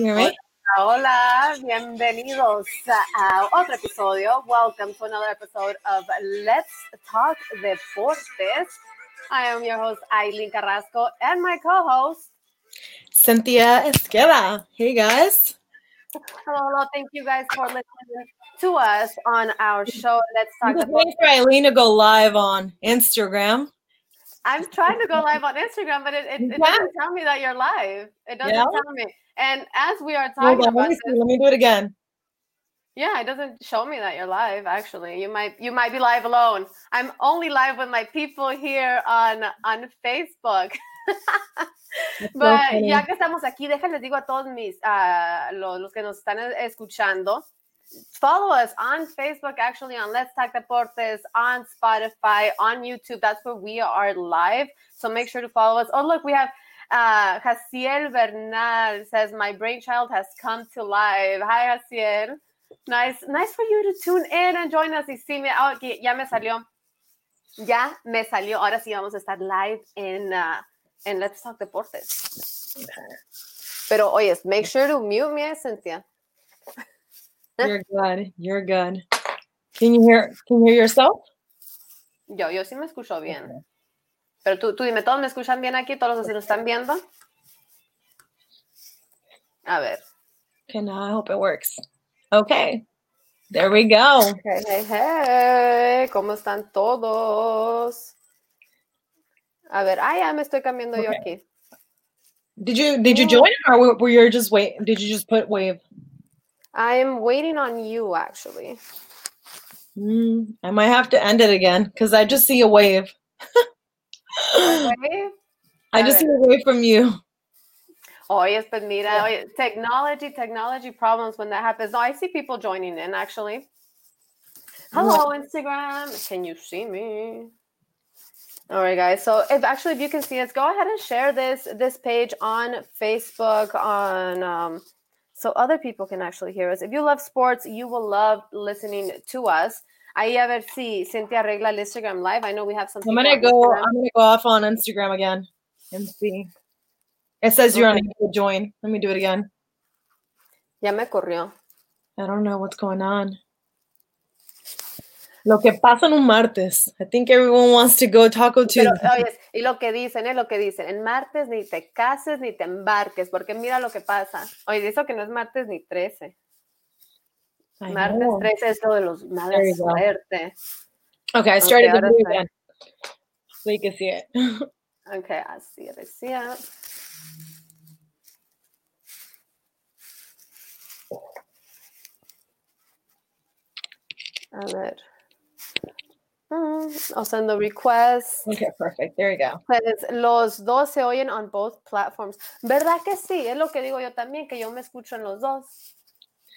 Me? Hola, bienvenidos a otro episodio. Welcome to another episode of Let's Talk Deportes. I am your host, Aileen Carrasco, and my co-host, Cynthia Esqueda. Hey guys. Hello, hello. Thank you guys for listening to us on our show. Let's talk waiting for Eileen to go live on Instagram. I'm trying to go live on Instagram, but it, it, it doesn't tell me that you're live. It doesn't Yeah? tell me. And as we are talking on, let about me this. Let me do it again. yeah, it doesn't show me that you're live. Actually, you might you might be live alone. I'm only live with my people here on on Facebook. That's so But ya que estamos aquí, déjenles digo a todos mis, ah, los, los que nos están escuchando, follow us on Facebook, actually on Let's Talk Deportes, on Spotify, on YouTube. That's where we are live. So make sure to follow us. Oh, look, we have uh, Jaciel Bernal says, My brainchild has come to life. Hi, Jaciel. Nice, nice for you to tune in and join us. Y sí, me, oh, que ya me salió. Ya me salió. Ahora sí vamos a estar live en, ah, en Let's Talk Deportes. Pero oyes, make sure to mute me, Cynthia. You're good. You're good. Can you hear can you hear yourself? Yo, yo sí me escucho bien. Pero tú, tú dime, ¿todos me escuchan bien aquí? ¿Todos los que nos están viendo? A ver. Okay, now I hope it works. Okay. There we go. Hey, hey, hey, ¿cómo están todos? A ver, ah, ya me estoy cambiando yo aquí. Did you did you join or were you just wait did you just put wave? I'm waiting on you, actually. Mm, I might have to end it again because I just see a wave. Okay. I A just see a wave from you. Oye, pues mira, Yeah. oye, technology, technology problems when that happens. No, I see people joining in actually. Hello, Instagram. Can you see me? All right, guys. So if actually if you can see us, go ahead and share this this page on Facebook on um, so other people can actually hear us. If you love sports, you will love listening to us. Ahí a ver si Cynthia arregla el Instagram live. I know we have some. I'm gonna go. Instagram. I'm gonna go off on Instagram again and see. It says you're unable to join. Let me do it again. Ya me corrió. I don't know what's going on. Lo que pasa en un martes. I think everyone wants to go Taco Pero, Tuesday. oyes, y lo que dicen es lo que dicen. En martes ni te cases ni te embarques, porque mira lo que pasa. Oye, eso que no es martes ni 13. I Martes know. 13 es lo de los mala go. suerte. Okay, I started the video sí. again. So you can see it. Ok, así decía. A ver. I'll send the request. Okay, perfect. There you go. Pues los dos se oyen on both platforms. ¿Verdad que sí? Es lo que digo yo también, que yo me escucho en los dos.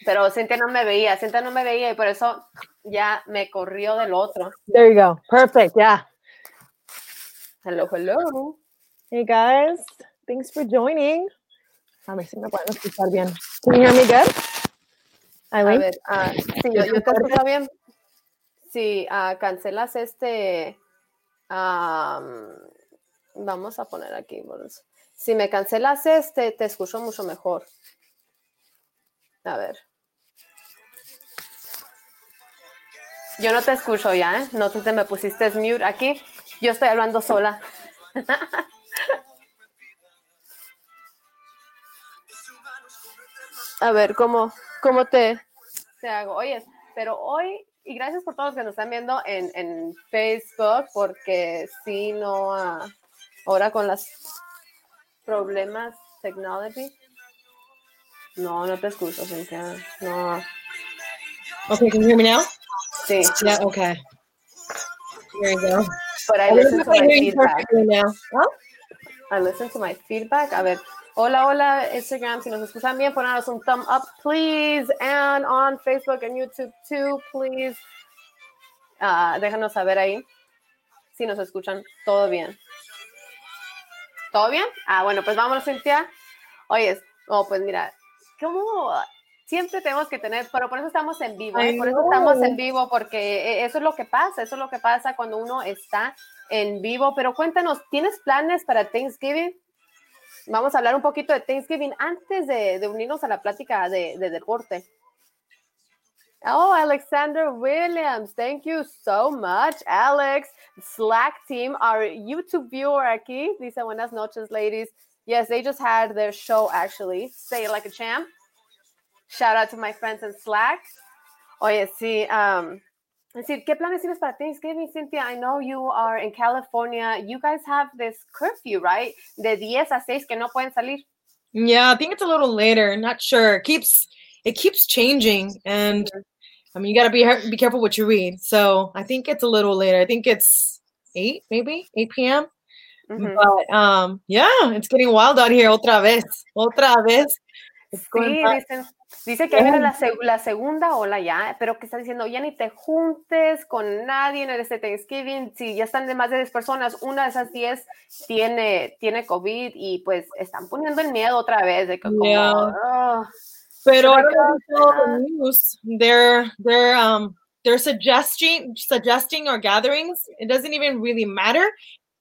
Pero Cintia no me veía, Cintia no me veía y por eso ya me corrió del otro. There you go. Perfect. Yeah. Hello, hello. Hey guys, thanks for joining. A ver si me pueden escuchar bien. Can you hear me good? A Eileen? ver, ah, sí, yo, yo te escucho bien. Si ah, cancelas este, am, vamos a poner aquí. Si me cancelas este, te escucho mucho mejor. A ver. Yo no te escucho ya, ¿eh? No te me pusiste mute aquí. Yo estoy hablando sola. A ver, ¿cómo, cómo te, te hago? Oye, pero hoy, y gracias por todos los que nos están viendo en, en Facebook, porque si no, ah, ahora con los problemas technology. No, no te escucho, Cintia. No, Okay, can you hear me now? sí, Yeah, okay. There you go. but I I listen to my feedback. now. Huh? I listen to my feedback. A ver, hola, hola, Instagram. Si nos escuchan bien, ponernos un thumb up, please. And on Facebook and YouTube too, please. Ah, déjanos saber ahí si nos escuchan todo bien. ¿Todo bien? Ah, bueno, pues vámonos, Cintia. Oye, oh, pues mira, ¿cómo siempre tenemos que tener, pero por eso estamos en vivo, ¿eh? Por eso estamos en vivo, porque eh, eso es lo que pasa, eso es lo que pasa cuando uno está en vivo. Pero cuéntanos, ¿tienes planes para Thanksgiving? Vamos a hablar un poquito de Thanksgiving antes de, unirnos a la plática de, de deporte. Oh, Alexander Williams, thank you so much, Alex. Slack team, our YouTube viewer aquí, dice buenas noches, ladies. Yes, they just had their show actually. Say it like a champ. Shout out to my friends in Slack. Oye, sí, um, decir, ¿qué planes tienes para Thanksgiving, Cynthia? I know you are in California. You guys have this curfew, right? De 10 a 6 que no pueden salir. Yeah, I think it's a little later. Not sure. It keeps it keeps changing, and I mean you got to be be careful what you read. So I think it's a little later. I think it's eight, maybe eight p.m. Ujú. But um, yeah, it's getting wild out here. Otra vez, otra vez. It's going Sí, dice que ahí viene la, seg- la segunda ola ya, pero que está diciendo, ya ni te juntes con nadie en este Thanksgiving, si ya están de más de 10 personas, una de esas 10 tiene, tiene COVID y pues están poniendo el miedo otra vez de que como, Yeah. "Ugh". Pero the news. They're they're um they're suggesting suggesting or gatherings. It doesn't even really matter.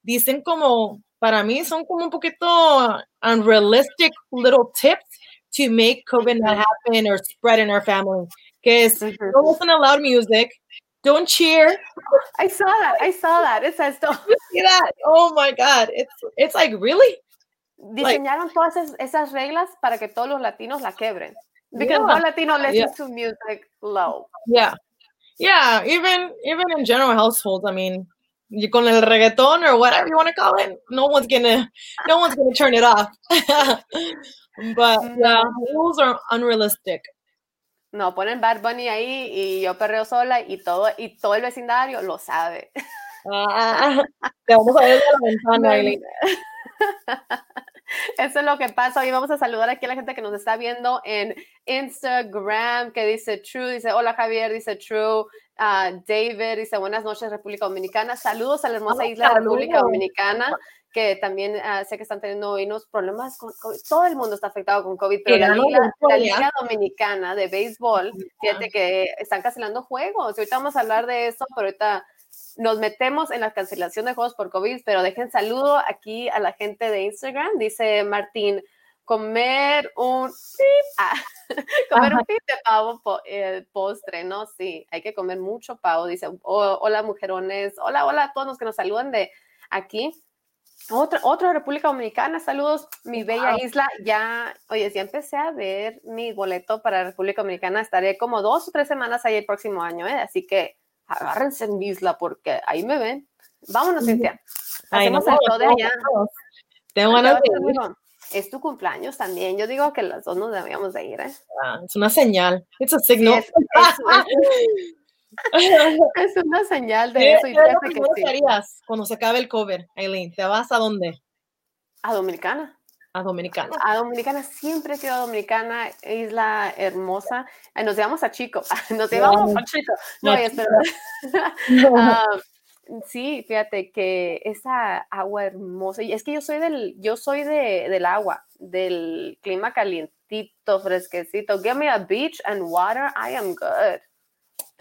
Dicen como para mí son como un poquito unrealistic little tips to make COVID not happen or spread in our family. Es Ujú. don't listen to loud music. Don't cheer. I saw that, I saw that, it says, to- See that? Oh my god. It's it's like really? diseñaron todas esas reglas para que todos los latinos la quebren. Because Yeah. no Latino listens Yeah. to music low. Yeah. Yeah, even even in general households, I mean, you con el reggaeton or whatever you want to call it, no one's gonna no one's gonna turn it off. but yeah, rules are unrealistic. No, ponen Bad Bunny ahí y yo perreo sola y todo, y todo el vecindario lo sabe. Ah, te vamos a ver la ventana, Aileen. Eso es lo que pasa. Hoy vamos a saludar aquí a la gente que nos está viendo en Instagram, que dice True, dice hola Javier, dice True. Ah, David dice buenas noches República Dominicana. Saludos a la hermosa isla de República. Dominicana, que también ah, sé que están teniendo hoy unos problemas con COVID. Todo el mundo está afectado con COVID, pero la liga, la liga dominicana de béisbol, fíjate que están cancelando juegos. Ahorita vamos a hablar de eso, pero ahorita nos metemos en la cancelación de juegos por COVID, pero dejen saludo aquí a la gente de Instagram. Dice Martín, comer un pip, ah, comer un pip de pavo po- eh, postre, ¿no? Sí, hay que comer mucho pavo. Dice, "Oh, hola mujerones, hola, hola a todos los que nos saludan de aquí. Otra, otra República Dominicana, saludos, mi bella isla. Ya, oye, ya empecé a ver mi boleto para República Dominicana. Estaré como dos o tres semanas ahí el próximo año, ¿eh? Así que agárrense en mi isla porque ahí me ven. Vámonos. Cintia. Ay, no, Hacemos el show de no, allá. no. Tengo ¿A qué ganas de? Es tu cumpleaños también. Yo digo que las dos nos debíamos de ir, ¿eh? Ah, Es una señal. It's a Sí, signal. es, es- es una señal de ¿Qué eso y qué es lo que harías cuando se acabe el COVID, Aileen? ¿Te vas a dónde? A Dominicana. A Dominicana. A Dominicana, siempre he a Dominicana, isla hermosa. Nos llevamos a Chico, nos llevamos a Chico. No, No, y espera. Ah, sí, fíjate que esa agua hermosa, y es que yo soy del, yo soy de, del agua, del clima calientito, fresquecito. Give me a beach and water, I am good.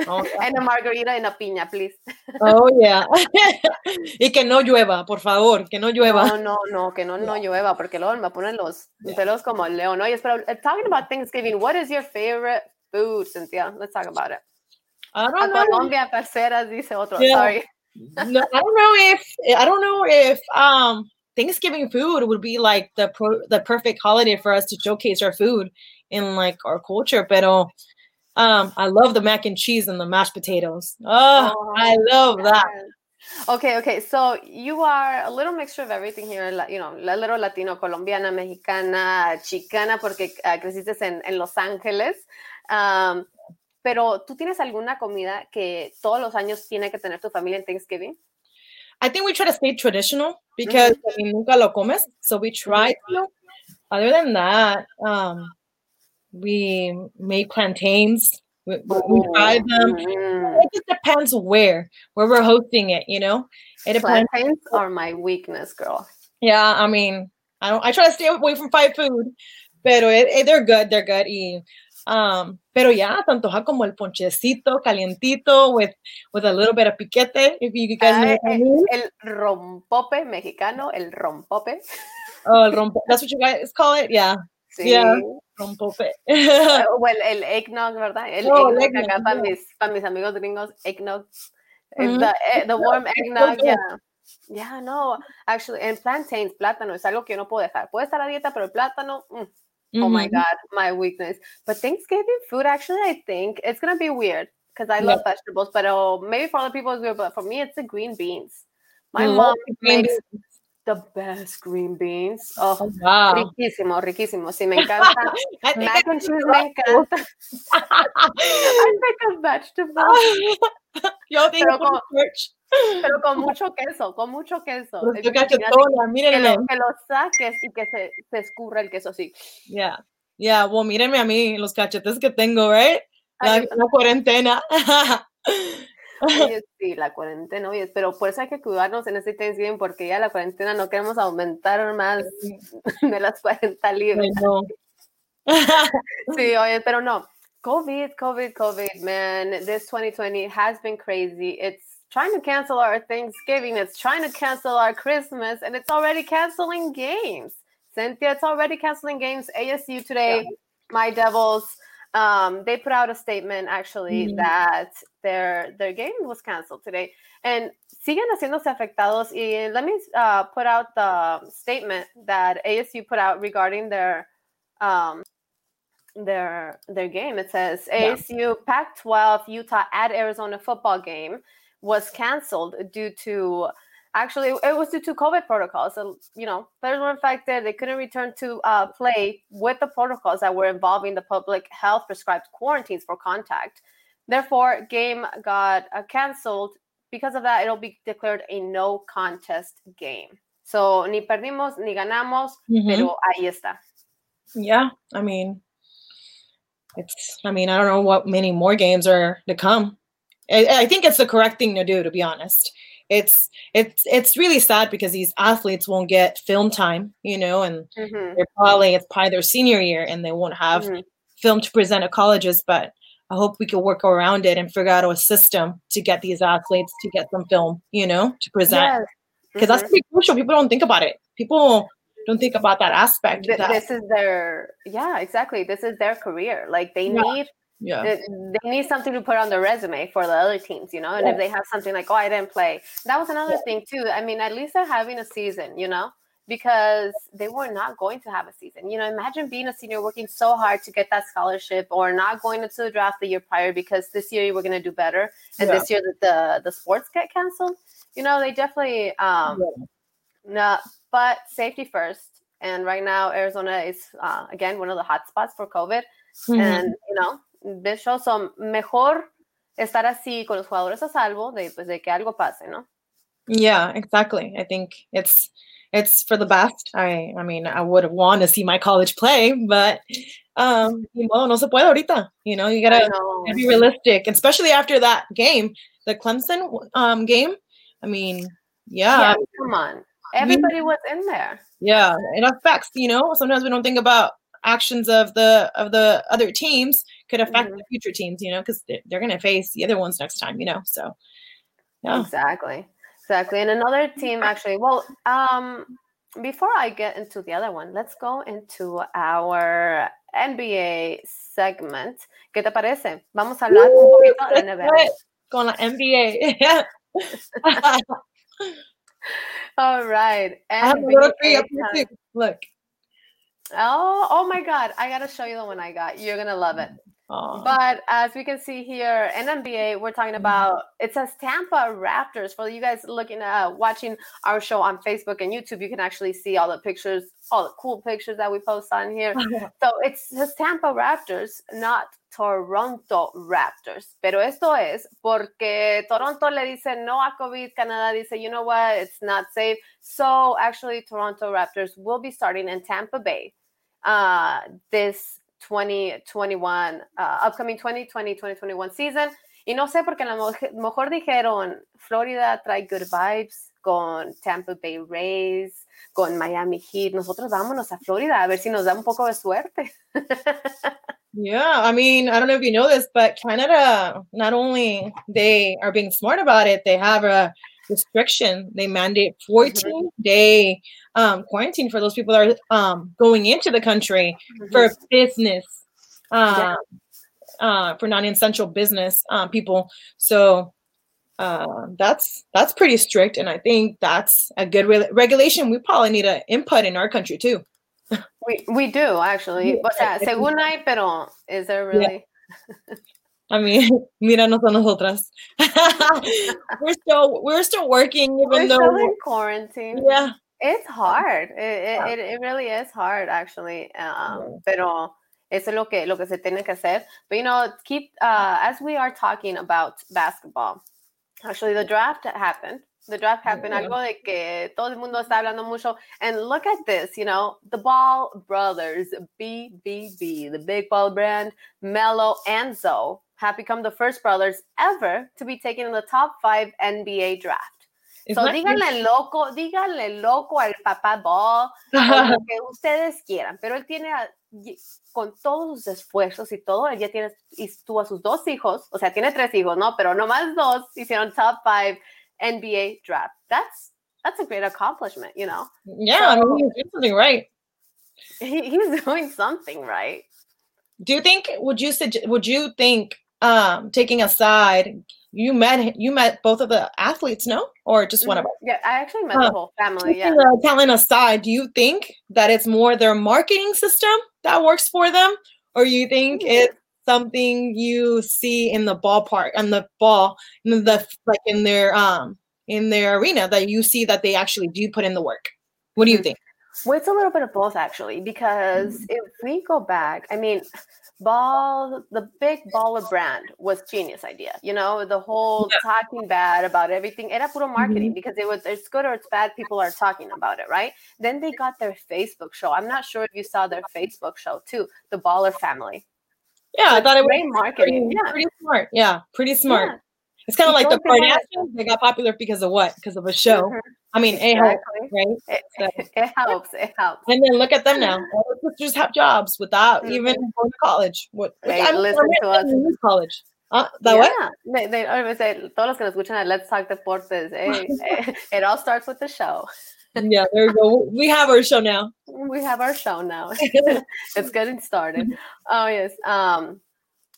Oh, And a margarita and a piña, please. Oh, yeah. y que no llueva, por favor, que no llueva. No, no, no, que no, no llueva, porque luego me ponen los pelos como el león. Oye, pero uh, talking about Thanksgiving, what is your favorite food, Cynthia? Let's talk about it. I A don't know. Colombia, parceras, dice otro. Yeah. Sorry. No, I don't know if I don't know if um Thanksgiving food would be like the pro, the perfect holiday for us to showcase our food in like our culture. Pero um, I love the mac and cheese and the mashed potatoes. Oh, Oh, I love that. Okay, okay. So you are a little mixture of everything here, you know, a little Latino, colombiana, mexicana, chicana, porque ah, creciste en, en Los Ángeles. Um, pero tú tienes alguna comida que todos los años tiene que tener tu familia en Thanksgiving? I think we try to stay traditional because I mean, nunca lo comes, so we try to. Other than that, um, we make plantains. We, we fry them. It just depends where where we're hosting it. You know, it depends. Plantains are my weakness, girl. Yeah, I mean, I don't. I try to stay away from fried food, pero it, it- they're good. They're good. Y, um, pero ya, se antoja como el ponchecito calientito with with a little bit of piquete. If you guys know what I eh, el rompope mexicano, el rompope. Oh, el rompo. That's what you guys call it? Yeah. Sí. Yeah. Rompope. O el, el eggnog, ¿verdad? El Oh, eggnog acá para yeah. mis, para mis amigos gringos, eggnog. Mhm. The, eh, the warm eggnog, yeah. Yeah, no, actually, and plantains, plátano, es algo que yo no puedo dejar. Puedo estar a dieta, pero el plátano, mm, oh my. God, my weakness. But Thanksgiving food, actually, I think it's going to be weird because I love vegetables, but oh, maybe for other people it's weird, but for me, it's the green beans. My Love mom makes the best green beans. Oh, Oh, wow. riquísimo, riquísimo. Sí, me encanta. I think Mac and cheese me encanta. I think of vegetables, Yo tengo church. pero con mucho queso, con mucho queso. Es estoy imagínate cachetona, que, lo, que lo saques y que se, se escurra el queso así. Yeah. Yeah, well, mírenme a mí, los cachetes que tengo, right? La, Ay, la cuarentena. Sí, la cuarentena, oye, pero por eso hay que cuidarnos en este Thanksgiving porque ya la cuarentena no queremos aumentar más de las 40 I libras. know. Sí, oye, pero no. COVID, COVID, COVID, man. This 2020 has been crazy. It's trying to cancel our Thanksgiving. It's trying to cancel our Christmas, and it's already canceling games. Cynthia, it's already canceling games. ASU today, my Devils, um, they put out a statement actually Mhm. that their their game was canceled today, and siguen haciéndose afectados. Y let me uh, put out the statement that ASU put out regarding their um, their their game. It says Yeah. ASU Pac-12 Utah at Arizona football game was canceled due to actually it was due to COVID protocols. So you know players were infected; they couldn't return to uh, play with the protocols that were involving the public health prescribed quarantines for contact. Therefore, game got uh, canceled. Because of that, it'll be declared a no contest game. So ni perdimos ni ganamos, Mhm. pero ahí está. Yeah, I mean, it's. I mean, I don't know what many more games are to come. I, I think it's the correct thing to do, to be honest. It's it's it's really sad because these athletes won't get film time, you know, and Mhm. they're probably it's probably their senior year and they won't have Mhm. film to present at colleges. But I hope we can work around it and figure out a system to get these athletes to get some film, you know, to present Yes. because that's pretty crucial. People don't think about it. People don't think about that aspect. Th- that- this is their yeah exactly this is their career like they Yeah. need yeah. they need something to put on their resume for the other teams you know and if they have something like oh i didn't play that was another thing too i mean at least they're having a season you know because they were not going to have a season you know imagine being a senior working so hard to get that scholarship or not going into the draft the year prior because this year you were going to do better and Yeah. this year the, the the sports get canceled you know they definitely um no, but safety first. And right now, Arizona is uh, again one of the hot spots for COVID. Mhm. And you know, this shows so mejor estar así con los jugadores a salvo de, pues, de que algo pase, ¿no? Yeah, exactly. I think it's it's for the best. I I mean, I would want to see my college play, but um, ni modo, no se puede ahorita. You know, you gotta, know. gotta be realistic, especially after that game, the Clemson um game. I mean, yeah, Yeah, come on. Everybody was in there. yeah, it affects. You know, sometimes we don't think about actions of the of the other teams could affect Mhm. the future teams. You know, because they're, they're gonna face the other ones next time. You know, so yeah. Exactly. Exactly. And another team actually, well, um, before I get into the other one, let's go into our NBA segment. ¿Qué te parece? Vamos a hablar un poquito de la NBA. Con la NBA. All right. I have a little tree up here too. Look. Oh, oh my God. I got to show you the one I got. You're going to love it. But as we can see here in NBA, we're talking about it says Tampa Raptors. For you guys looking at watching our show on Facebook and YouTube, you can actually see all the pictures, all the cool pictures that we post on here. So it's says Tampa Raptors, not Toronto Raptors. Pero esto es porque Toronto le dice no a COVID, Canadá dice, you know what, it's not safe. So actually, Toronto Raptors will be starting in Tampa Bay uh, this 2021, uh, upcoming 2020 2021 season. Y no sé porque a lo mej- mejor dijeron Florida trae good vibes con Tampa Bay Rays, con Miami Heat. Nosotros vámonos a Florida a ver si nos da un poco de suerte. Yeah, I mean, I don't know if you know this, but Canada not only they are being smart about it, they have a restriction. They mandate 14 day um, quarantine for those people that are um, going into the country for Mhm. business, uh, uh, for non-essential business uh, people. So uh, that's that's pretty strict, and I think that's a good re- regulation. We probably need an input in our country too. We, we do actually. Yeah, O sea, según hay, pero is there really? I mean, míranos a nosotras. we're still we're still working, even We're though still in quarantine. yeah. It's hard. It, it, Yeah. it, it really is hard, actually. Um. Pero eso es lo que, lo que se tiene que hacer. But, you know, keep, uh, as we are talking about basketball, actually, the draft happened. The draft happened. Yeah. Algo de que todo el mundo está hablando mucho. And look at this, you know, the Ball brothers, BBB, the Big Ball brand, Mello and Zoe have become the first brothers ever to be taken in the top five NBA draft. It's So díganle loco, díganle loco al papá Ball, lo que ustedes quieran, pero él tiene, con todos sus esfuerzos y todo, él ya tiene, y tuvo a sus dos hijos, o sea, tiene tres hijos, ¿no? Pero nomás dos hicieron top five NBA draft. That's, that's a great accomplishment, you know? yeah, I mean, you're doing something right. He, he's doing something right. Do you think? Would you suggest? Would you think? Um, taking aside, you met you met both of the athletes, no, or just one of them? Yeah, I actually met Huh. the whole family, yeah. Talent aside, do you think that it's more their marketing system that works for them, or you think Hmm. it's something you see in the ballpark and the ball, in the like in their um in their arena that you see that they actually do put in the work? What do you Mhm. think? Well, it's a little bit of both actually, because Mm. if we go back, I mean, ball, the big baller brand was genius idea. You know, the whole talking bad about everything. Era puro marketing because it was it's good or it's bad. People are talking about it, right? Then they got their Facebook show. I'm not sure if you saw their Facebook show too, the Baller Family. Yeah, I thought it was great marketing, Pretty, yeah. pretty smart. Yeah, pretty smart. Yeah, It's kind of like the todo el Kardashians. They got popular because of what? Because of a show. mhm, I mean, it helps, right? It, So- it helps. It helps. And then look at them now. All the sisters have jobs without even Mhm. going to college. What? They I'm- listen I'm to us. in college. Uh, the what? Yeah, they, they always say, todos los que nos escuchan Let's Talk Deportes, eh, eh, it all starts with the show. Yeah, there we go. We have our show now. We have our show now. it's getting started. Oh yes. Um,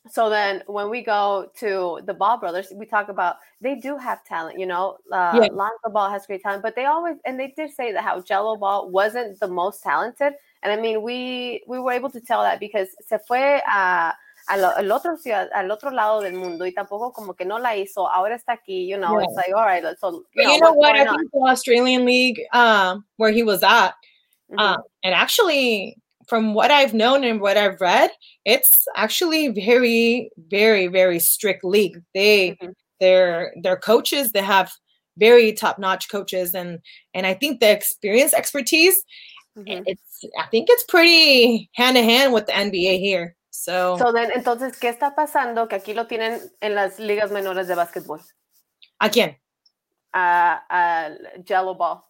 so then when we go to the Ball Brothers, we talk about they do have talent. You know, uh, Yeah. Lonzo Ball has great talent, but they always and they did say that how Gelo Ball wasn't the most talented. And I mean, we we were able to tell that because se fue a al, al otro ciudad, al otro lado del mundo y tampoco como que no la hizo. Ahora está aquí, you know. Yeah. It's like all right, let's so you know, you know what? I on? think the Australian League, um, where he was at, Mhm. um, and actually, from what I've known and what I've read, it's actually very, very, very strict league. They, Mhm. their, their coaches, they have very top-notch coaches, and and I think the experience, expertise, Mhm. it's I think it's pretty hand in hand with the NBA here. So, So then, entonces, ¿qué está pasando? Que aquí lo tienen en las ligas menores de básquetbol. A, a Gelo Ball.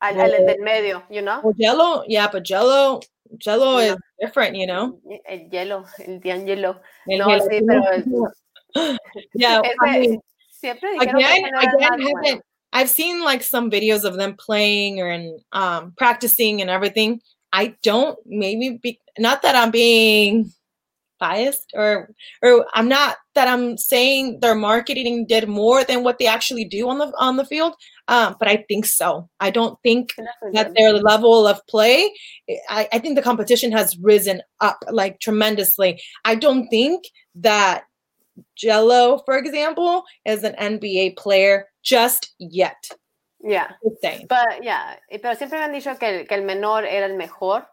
Al, al del medio, you know? well, Gelo, yeah, but Gelo, Gelo is different, you know. El hielo, el D'Angelo. No, Gelo- sí, pero yeah, I mean, siempre again, no again, haven't, I've seen like some videos of them playing or and um practicing and everything. I don't maybe be not that I'm being biased or or I'm not that I'm saying their marketing did more than what they actually do on the on the field. Um, but I think so. I don't think Definitely that their level of play, I, I think the competition has risen up like tremendously. I don't think that Gelo, for example, is an NBA player just yet. Yeah, but, yeah, pero siempre me han dicho que el, que el menor era el mejor.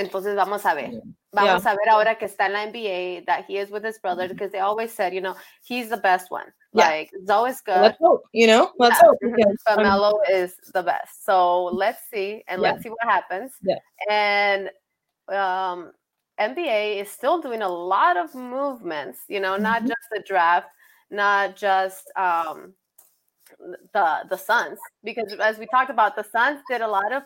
Entonces vamos a ver. Vamos a ver ahora que está en la NBA that he is with his brother because they always said, you know, he's the best one. Yeah. Like Zoe is good. Let's hope, you know, let's Yeah, hope. mhm, because, But um, Melo is the best. So let's see and Yeah. let's see what happens. Yeah. And um, NBA is still doing a lot of movements, you know, not Mhm. just the draft, not just um, the the Suns, because as we talked about, the Suns did a lot of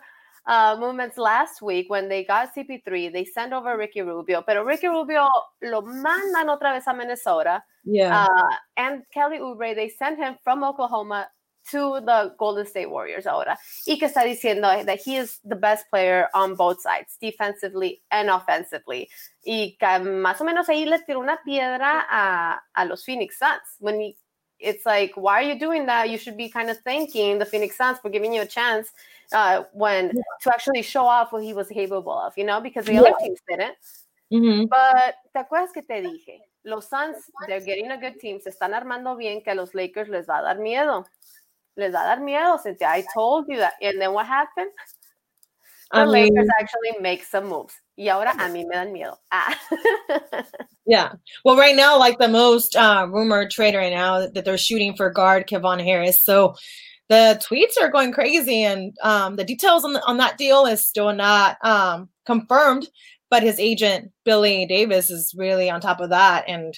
uh, movements last week when they got CP3. They sent over Ricky Rubio, pero Ricky Rubio lo mandan otra vez a Minnesota. yeah. Uh, and Kelly Oubre, they sent him from Oklahoma to the Golden State Warriors ahora y que está diciendo that he is the best player on both sides, defensively and offensively. Y que más o menos ahí le tiró una piedra a, a los Phoenix Suns. When he, it's like, why are you doing that? You should be kind of thanking the Phoenix Suns for giving you a chance uh, when yeah. to actually show off what he was capable of, you know, because the yeah. other teams didn't. Mm-hmm. But te acuerdas que te dije, los Suns, they're getting a good team, se están armando bien, que a los Lakers les va a dar miedo. Les va a dar miedo, Cynthia. I told you that. And then what happened? The I mean, Lakers actually make some moves. Y ahora a mí me dan miedo. Ah. yeah. Well, right now, like the most uh, rumored trade right now that they're shooting for guard Kevon Harris. So the tweets are going crazy, and um, the details on, the, on that deal is still not um, confirmed. But his agent Billy Davis is really on top of that, and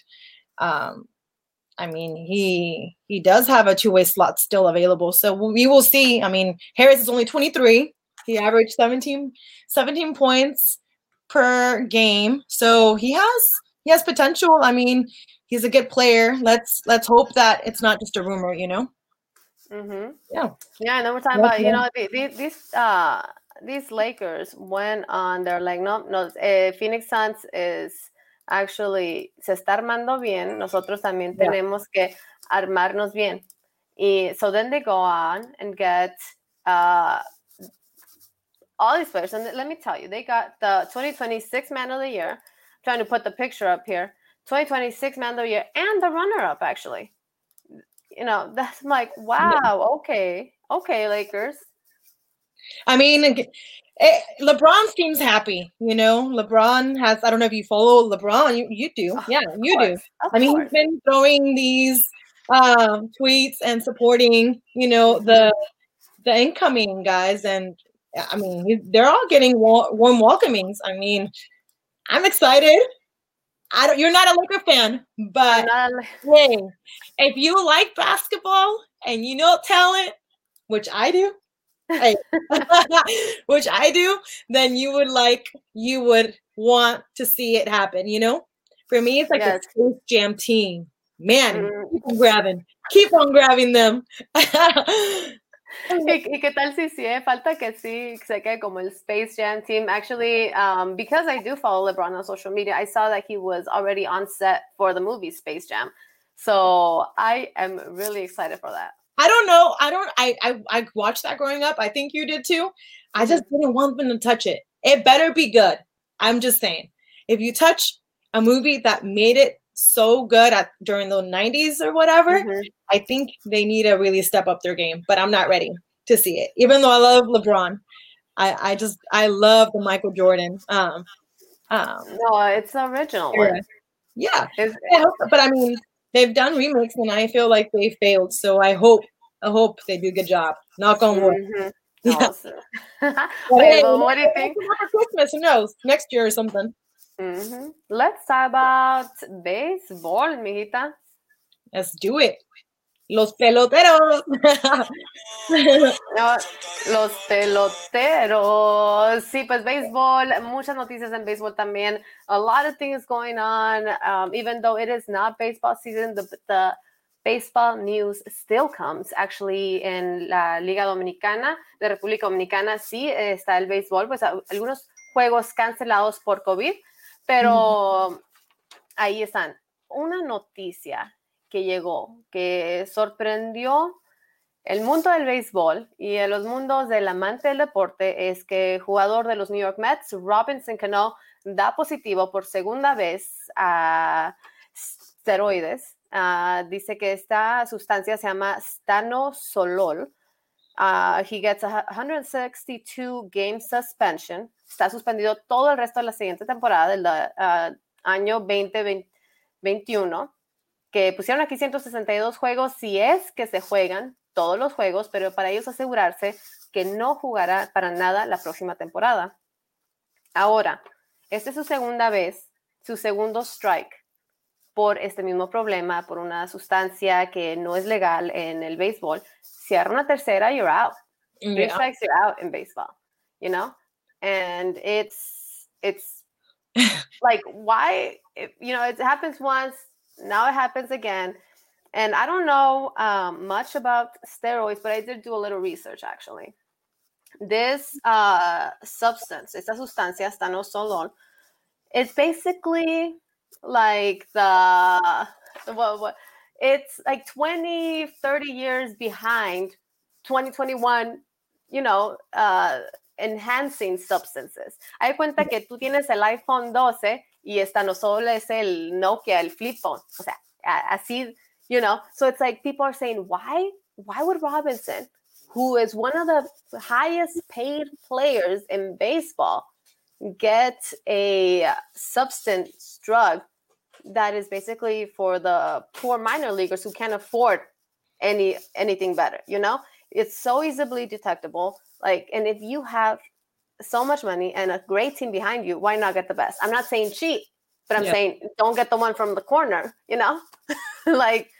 um, I mean he he does have a two way slot still available. So we will see. I mean Harris is only 23. He averaged 17, 17 points per game, so he has he has potential. I mean he's a good player. Let's let's hope that it's not just a rumor. You know. Mm-hmm. Yeah. Yeah, and then we're talking about you know these these uh these Lakers went on. They're like no no. Uh, Phoenix Suns is actually se está armando bien. Nosotros también yeah. tenemos que armarnos bien. Y so then they go on and get uh, all these players. And let me tell you, they got the 2026 Man of the Year. I'm trying to put the picture up here. 2026 Man of the Year and the runner-up actually you know, that's like, wow, okay, okay, Lakers. I mean, it, eh, LeBron seems happy. You know, LeBron has. I don't know if you follow LeBron. You you do. Yeah, you do. I mean, he's been throwing these um, tweets and supporting. You know the the incoming guys, and I mean, they're all getting warm welcomings. I mean, I'm excited. I don't. You're not a Laker fan, but hey, if you like basketball and you know talent, which I do, hey, which I do, then you would like you would want to see it happen. You know, for me, it's like yes. a Space Jam team. Man, mm. keep on grabbing, keep on grabbing them. ¿Y, ¿Y, qué tal si sí falta que sí se quede como el Space Jam team? Actually, um, because I do follow LeBron on social media, I saw that he was already on set for the movie Space Jam. So I am really excited for that. I don't know. I don't. I I, I watched that growing up. I think you did too. I just mm-hmm. didn't want them to touch it. It better be good. I'm just saying. If you touch a movie that made it so good at during the 90s or whatever, mm-hmm. I think they need to really step up their game. But I'm not ready to see it. Even though I love LeBron, I, I just I love the Michael Jordan. Um, um, no, it's the original era. one. Yeah, yeah, but I mean they've done remakes and I feel like they failed. So I hope I hope they do a good job. Knock on wood. Mm-hmm. Yeah. Wait, hey, what do you think? For Christmas, who knows? Next year or something. Mm-hmm. Let's talk about baseball, mijita. Let's do it. Los peloteros. no, los peloteros. Sí, pues béisbol, muchas noticias en béisbol también. A lot of things going on. Um, even though it is not baseball season, the, the baseball news still comes. Actually, en la Liga Dominicana, de República Dominicana, sí está el béisbol. Pues algunos juegos cancelados por COVID, pero ahí están. Una noticia que llegó, que sorprendió el mundo del béisbol y los mundos del amante del deporte es que jugador de los New York Mets, Robinson Cano, da positivo por segunda vez a steroides. Uh, dice que esta sustancia se llama stanosolol. Uh, he gets a 162 game suspension. Está suspendido todo el resto de la siguiente temporada del uh, año 2021 que pusieron aquí 162 juegos si es que se juegan todos los juegos, pero para ellos asegurarse que no jugará para nada la próxima temporada. Ahora, esta es su segunda vez, su segundo strike por este mismo problema, por una sustancia que no es legal en el béisbol. Si agarra una tercera, you're out. Three strikes, you're out in baseball, you know? And it's, it's like, why, you know, it happens once, now it happens again. And I don't know um, much about steroids, but I did do a little research actually. This uh, substance, esta sustancia, stanozolol, it's basically like the what, what it's like 20 30 years behind 2021 you know uh enhancing substances. Hay cuenta que tú tienes el iPhone 12 y esta no solo es el Nokia el flip phone o sea así you know so it's like people are saying why why would Robinson who is one of the highest paid players in baseball get a substance drug that is basically for the poor minor leaguers who can't afford any anything better you know it's so easily detectable like and if you have so much money and a great team behind you why not get the best i'm not saying cheat but i'm yeah. saying don't get the one from the corner you know like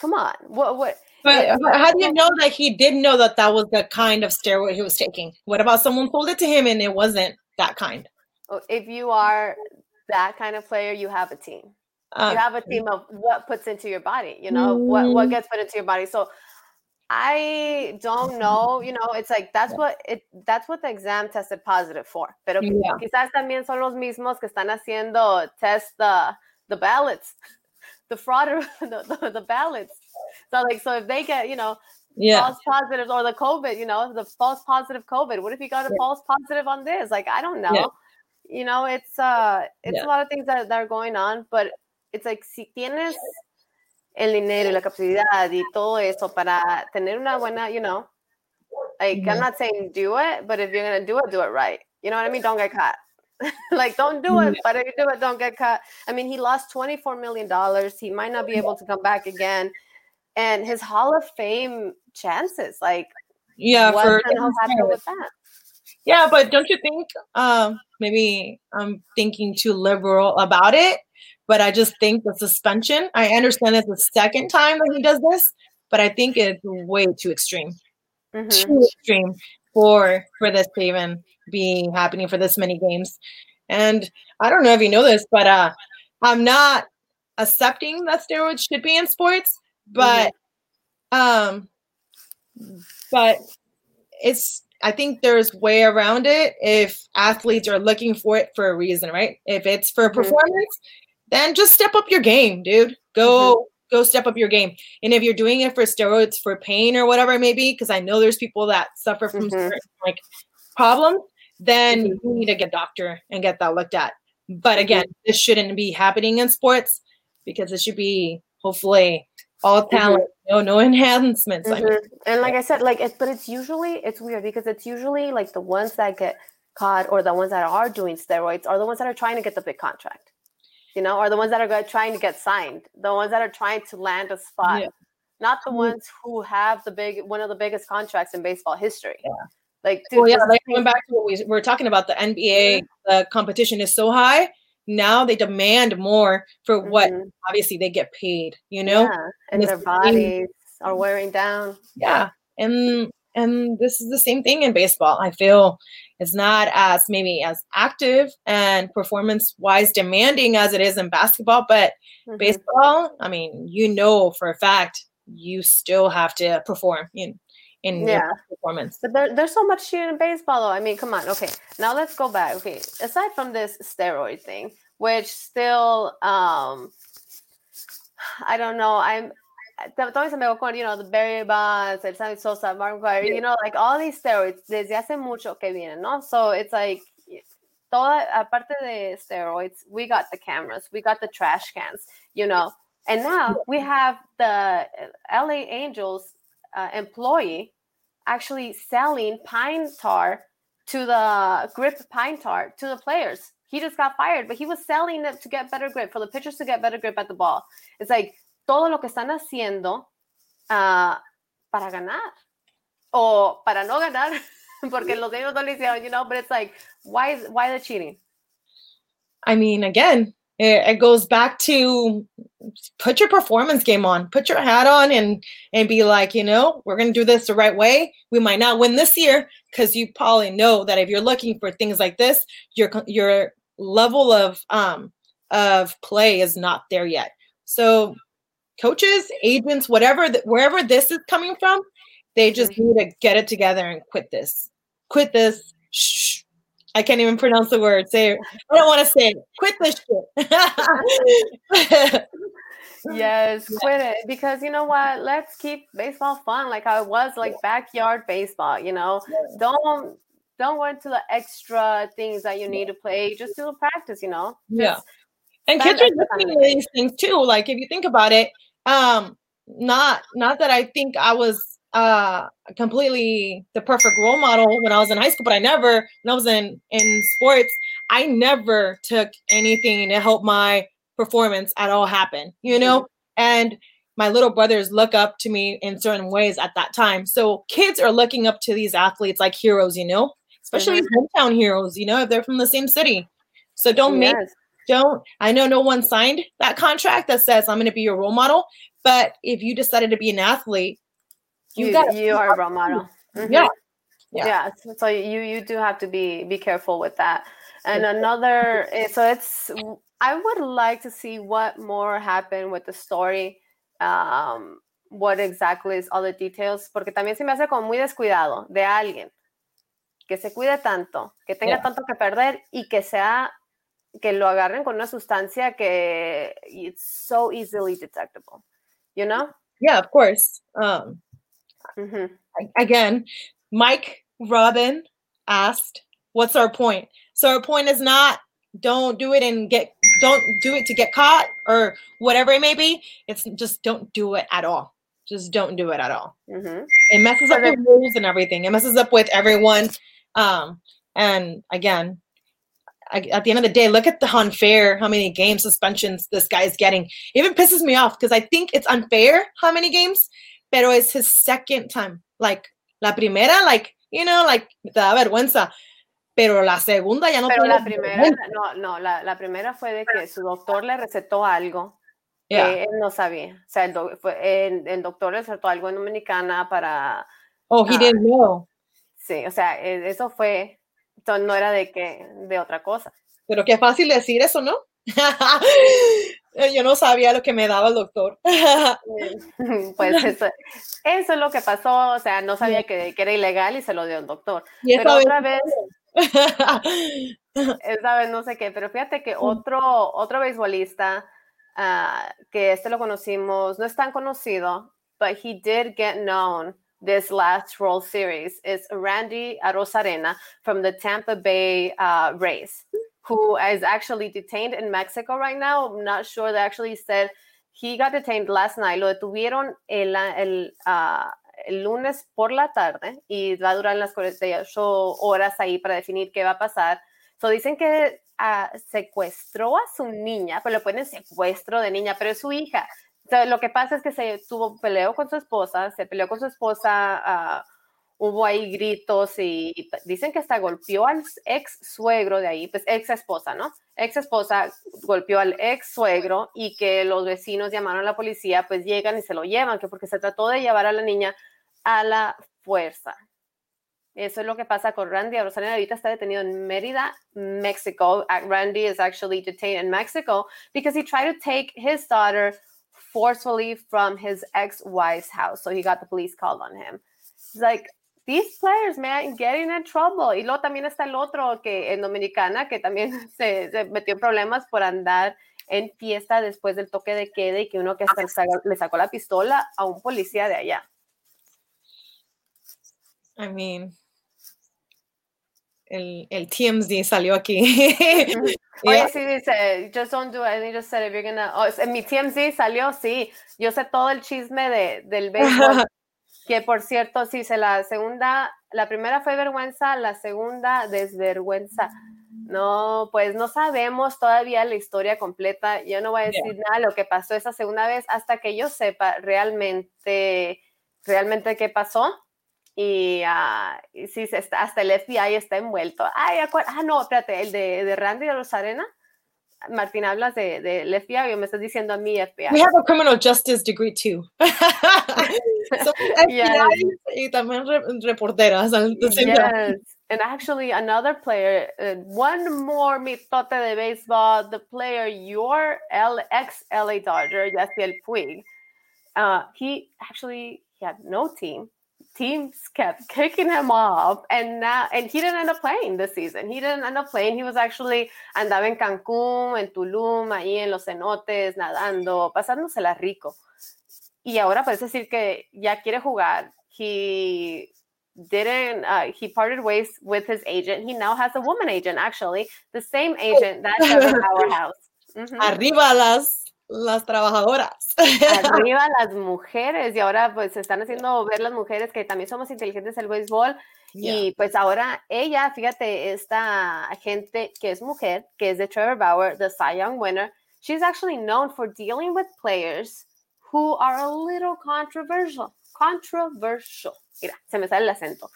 come on what what but how do you know that he didn't know that that was the kind of steroid he was taking? What about someone told it to him and it wasn't that kind? Oh, if you are that kind of player, you have a team. Uh, you have a team of what puts into your body. You know mm-hmm. what what mm. gets put into your body. So I don't know. You know, it's like that's what it that's what the exam tested positive for. Pero yeah. quizás también son los mismos que están haciendo test the the ballots, the fraud, the, the, the ballots. So like so if they get you know yeah. false positives or the COVID, you know, the false positive COVID. What if you got a yeah. false positive on this? Like I don't know. Yeah you know it's uh it's a lot of things that, that are going on but it's like si tienes el dinero y la capacidad y todo eso para tener una buena you know like i'm not saying do it but if you're gonna do it do it right. You know what i mean? Don't get caught. Like don't do it but if you do it don't get caught. I mean he lost 24 million dollars. He might not be able to come back again. And his hall of fame chances like yeah what for happen with that? Yeah, but don't you think um, maybe I'm thinking too liberal about it? But I just think the suspension, I understand it's the second time that he does this, but I think it's way too extreme. Mm-hmm. Too extreme for for this to even be happening for this many games. And I don't know if you know this, but uh I'm not accepting that steroids should be in sports, but mm-hmm. um but it's I think there's way around it if athletes are looking for it for a reason, right? If it's for mm-hmm. performance, then just step up your game, dude. Go mm-hmm. go step up your game. And if you're doing it for steroids for pain or whatever it may be, because I know there's people that suffer from mm-hmm. certain, like problems, then mm-hmm. you need to get doctor and get that looked at. But mm-hmm. again, this shouldn't be happening in sports because it should be hopefully all mm-hmm. talent mm-hmm. no no enhancements and like i said like it's but it's usually it's weird because it's usually like the ones that get caught or the ones that are doing steroids are the ones that are trying to get the big contract you know are the ones that are trying to get signed the ones that are trying to land a spot yeah. not the mm-hmm. ones who have the big one of the biggest contracts in baseball history yeah. Like, dude, well, yeah, like going back to what we were talking about, the NBA, the competition is so high now they demand more for what mm-hmm. obviously they get paid you know yeah. and, and their bodies are wearing down yeah and and this is the same thing in baseball i feel it's not as maybe as active and performance wise demanding as it is in basketball but mm-hmm. baseball i mean you know for a fact you still have to perform in in yeah. performance. But there, there's so much cheating in baseball, though. I mean, come on. Okay, now let's go back. Okay, aside from this steroid thing, which still, um, I don't know. I'm todavía se me va con, you know, the Barry Bonds, el Sammy Sosa, Mark McGwire, you know, like all these steroids desde hace mucho que vienen, ¿no? So it's like, toda, aparte de steroids, we got the cameras, we got the trash cans, you know, and now we have the LA Angels uh, employee actually selling pine tar to the grip pine tar to the players. He just got fired, but he was selling it to get better grip for the pitchers to get better grip at the ball. It's like todo lo que están haciendo uh, para ganar o para no ganar, porque los ellos no lo hicieron, you know. But it's like, why is why the cheating? I mean, again, it, goes back to put your performance game on put your hat on and and be like you know we're going to do this the right way we might not win this year because you probably know that if you're looking for things like this your your level of um of play is not there yet so coaches, agents, whatever, wherever this is coming from, they just Mm-hmm. need to get it together and quit this. Quit this. Shh. I can't even pronounce the word. Say it. I don't want to say it. Quit this shit. Yes, quit it because you know what? Let's keep baseball fun, like it was, like backyard baseball. You know, don't don't go into the extra things that you need to play. Just do the practice. You know. Yeah. And kids are extra time listening to these things too. Like if you think about it, um, not not that I think I was uh completely the perfect role model when I was in high school, but I never when I was in in sports, I never took anything to help my performance at all happen, you know? And my little brothers look up to me in certain ways at that time. So kids are looking up to these athletes like heroes, you know, especially hometown heroes, you know, if they're from the same city. So don't make Yes. Don't i know no one signed that contract that says i'm going to be your role model but if you decided to be an athlete you, You, got you are a role model. Mhm. yeah yeah. Yeah. so- so you you do have to be be careful with that and another eh, so it's i would like to see what more happened with the story um what exactly is all the details porque también se me hace como muy descuidado de alguien que se cuide tanto que tenga Yeah. tanto que perder y que sea que lo agarren con una sustancia que it's so easily detectable you know? Yeah of course. Um a- again mike robin asked what's our point? So our point is not don't do it and get don't do it to get caught or whatever it may be. It's just don't do it at all. Just don't do it at all. Ujú. it messes up with rules and everything. It messes up with everyone. Um, and again, at the end of the day, look at the unfair how many game suspensions this guy's getting. It even pisses me off because I think it's unfair how many games, pero it's his second time. Like la primera, like you know, like te da vergüenza. Pero la segunda ya no Pero la primera, vergüenza. no, no, la, la primera fue de que su doctor le recetó algo Yeah. que él no sabía. O sea, el, do- fue- el- el doctor le recetó algo en Dominicana para, Oh, he ah. didn't know. sí, o sea, e- eso fue, entonces no era de que, de otra cosa. Pero qué fácil decir eso, ¿no? Yo no sabía lo que me daba el doctor. Pues eso, eso es lo que pasó, o sea, no sabía que, que era ilegal y se lo dio el doctor. Y Pero otra vez, esa vez no sé qué, pero fíjate que otro, otro beisbolista ah, que este lo conocimos, no es tan conocido, but he did get known this last World Series is Randy Arozarena from the Tampa Bay uh, Rays, who is actually detained in Mexico right now. I'm not sure. They actually said he got detained last night. Lo detuvieron el, el, el lunes por la tarde y va a durar las 48 horas ahí para definir qué va a pasar. So dicen que ah, secuestró a su niña, pero le ponen secuestro de niña, pero es su hija. Lo que pasa es que se tuvo peleó con su esposa, se peleó con su esposa, ah, hubo ahí gritos y, dicen que hasta golpeó al ex suegro de ahí, pues ex esposa, ¿no? Ex esposa golpeó al ex suegro y que los vecinos llamaron a la policía, pues llegan y se lo llevan, que porque se trató de llevar a la niña a la fuerza. Eso es lo que pasa con Randy. Rosalina ahorita está detenido en Mérida, Mexico. Uh, Randy is actually detained in Mexico because he tried to take his daughter forcefully from his ex-wife's house. So he got the police called on him. It's like these players, man, getting in trouble. Y luego también está el otro que en Dominicana que también se, se metió en problemas por andar en fiesta después del toque de queda y que uno que hasta le sacó- le sacó la pistola a un policía de allá. I mean, el, el TMZ salió aquí. Oye, sí, dice, just don't do it. And he just said, if you're gonna... Oh, en mi TMZ salió, sí. Yo sé todo el chisme de, del béisbol. que, por cierto, sí, se la segunda... La primera fue vergüenza, la segunda desvergüenza. No, pues no sabemos todavía la historia completa. Yo no voy a Yeah. decir nada de lo que pasó esa segunda vez hasta que yo sepa realmente, realmente qué pasó. Y, y sí, se está, hasta el FBI está envuelto. Ay, ah, no, espérate, el de, de Randy de Rosarena. Martín, hablas del de, del FBI o me estás diciendo a mí FBI. We have a criminal justice degree too. so, Yes. FBI y también re- reporteras. Yes. And actually, another player, uh, one more mitote de baseball, the player, your L- ex LA Dodger, Yaciel Puig, uh, he actually he had no team. Teams kept kicking him off, and now and he didn't end up playing this season. He didn't end up playing. He was actually andaba en Cancún, en Tulum, ahí en los cenotes, nadando, pasándosela rico. Y ahora parece decir que ya quiere jugar. He didn't uh, he parted ways with his agent. He now has a woman agent, actually, the same agent that Trevor Powerhouse. Mhm. Arriba las, las trabajadoras. Arriba las mujeres y ahora pues se están haciendo ver las mujeres que también somos inteligentes en el béisbol Yeah. y pues ahora ella, fíjate, esta gente que es mujer, que es de Trevor Bauer, the Cy Young winner, she's actually known for dealing with players who are a little controversial. Controversial. Mira, se me sale el acento.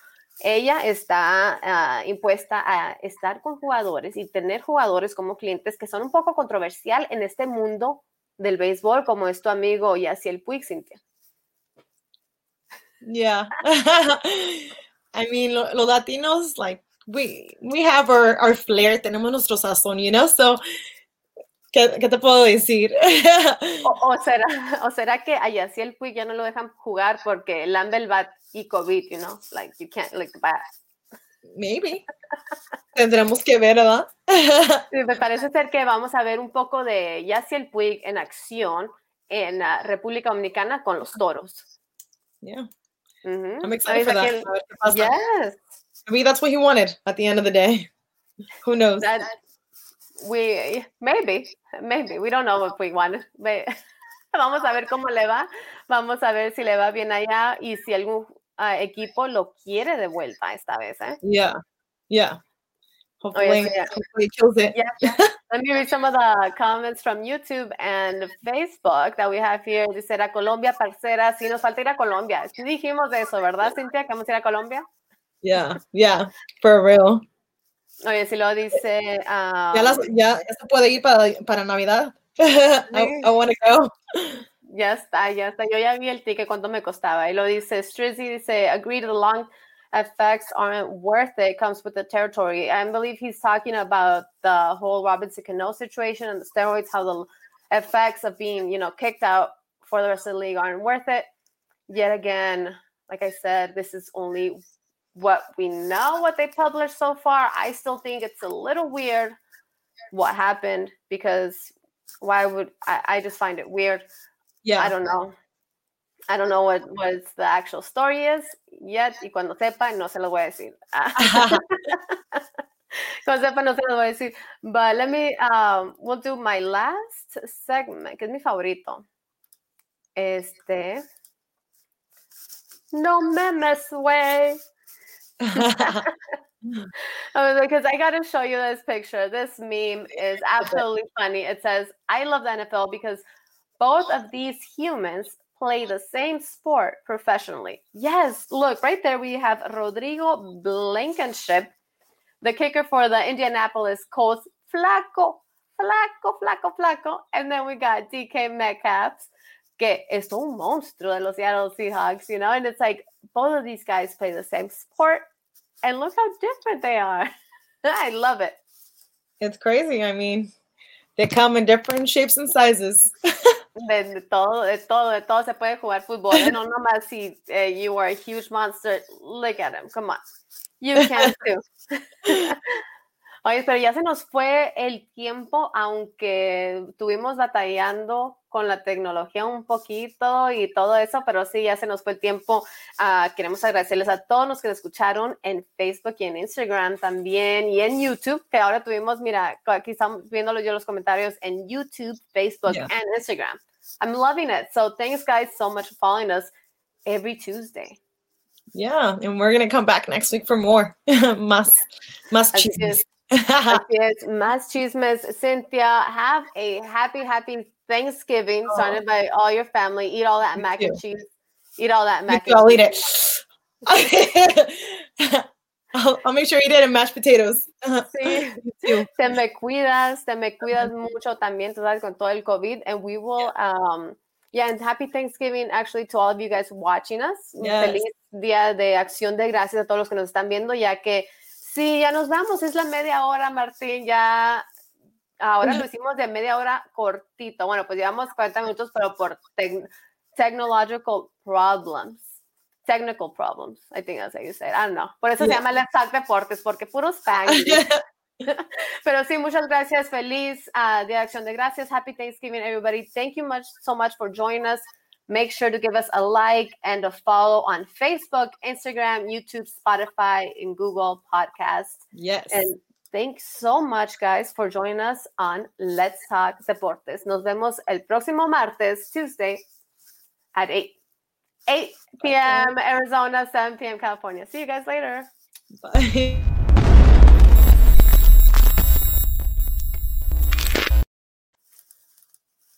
Ella está ah, impuesta a estar con jugadores y tener jugadores como clientes que son un poco controversial en este mundo del béisbol, como es tu amigo Yaciel Puig, Cintia. Yeah. I mean, lo- los latinos, like, we, we have our, our flair, tenemos nuestro sazón, you know? So, ¿qué, qué te puedo decir? O, o será, o será que a Yaciel Puig ya no lo dejan jugar porque el bat y COVID, you know? Like, you can't bat. Maybe. Tendremos que ver, ¿verdad? Sí, Me parece ser que vamos a ver un poco de Yaciel Puig en acción en República Dominicana con los toros. Yeah. Ujú. I'm excited for that. A ver qué pasa. Yes. Maybe that's what he wanted at the end of the day. Who knows? That we maybe, maybe we don't know what we want. Ve- Vamos a ver cómo le va. Vamos a ver si le va bien allá y si algún ah, equipo lo quiere de vuelta esta vez. ¿eh? Yeah. Yeah. Hopefully, yeah. hopefully he kills it. Yeah. Let me read some of the comments from YouTube and Facebook that we have here. Dice, a Colombia, parcera, sí nos falta ir a Colombia. Sí dijimos de eso, ¿verdad, Cintia? Que vamos a ir a Colombia. Yeah. Yeah. For real. Oye, si lo dice... Ya, las, ya, ya se puede ir para, para Navidad. I, I want to go. Ya está, ya está. Yo ya vi el ticket, cuánto me costaba. Y lo dice Strizzy, dice, agree the long effects aren't worth it, comes with the territory. I believe he's talking about the whole Robinson Cano situation and the steroids, how the effects of being, you know, kicked out for the rest of the league aren't worth it. Yet again, like I said, this is only what we know, what they published so far. I still think it's a little weird what happened because why would I, I just find it weird. Yeah. I don't know. I don't know what, what the actual story is yet. Y cuando sepa, no se lo voy a decir. cuando sepa, no se lo voy a decir. But let me, um, we'll do my last segment, que es mi favorito. Este. No memes, way. Because I got to show you this picture. This meme is absolutely funny. It says, I love the NFL because both of these humans play the same sport professionally. Yes, look, right there we have Rodrigo Blankenship, the kicker for the Indianapolis Colts. Flaco, flaco, flaco, flaco. And then we got DK Metcalf, que es un monstruo de los Seattle Seahawks, you know? And it's like both of these guys play the same sport. And look how different they are. I love it. it's crazy. I mean, they come in different shapes and sizes. De, de todo, de todo, de todo se puede jugar fútbol. ¿eh? No nomás si eh, you are a huge monster. Look at him. Come on. You can too. Oye, pero ya se nos fue el tiempo, aunque estuvimos batallando con la tecnología un poquito y todo eso, pero sí, ya se nos fue el tiempo. Ah, queremos agradecerles a todos los que nos escucharon en Facebook y en Instagram también y en YouTube, que ahora tuvimos, mira, aquí estamos viéndolo yo los comentarios en YouTube, Facebook, Yeah. and Instagram. I'm loving it. So thanks, guys, so much for following us every Tuesday. Yeah. And we're going to come back next week for more. más, más Así chismes. es. Así es, más chismes. Cynthia, have a happy, happy Thanksgiving Oh. surrounded by all your family. Eat all that mac and cheese. Eat all that mac too, and I'll eat it. I'll, I'll make sure you did it mashed potatoes. Sí. Me too. Te me cuidas, te me cuidas mucho también, tú sabes, con todo el COVID. And we will, um, yeah, and happy Thanksgiving actually to all of you guys watching us. Yes. Feliz Día de Acción de Gracias a todos los que nos están viendo, ya que sí, ya nos vamos, es la media hora, Martín, ya. Ahora lo hicimos de media hora cortito. Bueno, pues llevamos 40 minutos, pero por tec- technological problems. Technical problems. I think that's how you say it. I don't know. Por eso se Yeah. llama Let's Talk Deportes, porque puros Spanglish. Pero sí, muchas gracias. Feliz uh, Día de Acción de Gracias. Happy Thanksgiving, everybody. Thank you much so much for joining us. Make sure to give us a like and a follow on Facebook, Instagram, YouTube, Spotify, and Google Podcasts. yes. And thanks so much, guys, for joining us on Let's Talk Deportes. Nos vemos el próximo martes, Tuesday, at 8. 8 p.m. Arizona, 7 p.m. California. See you guys later. Bye.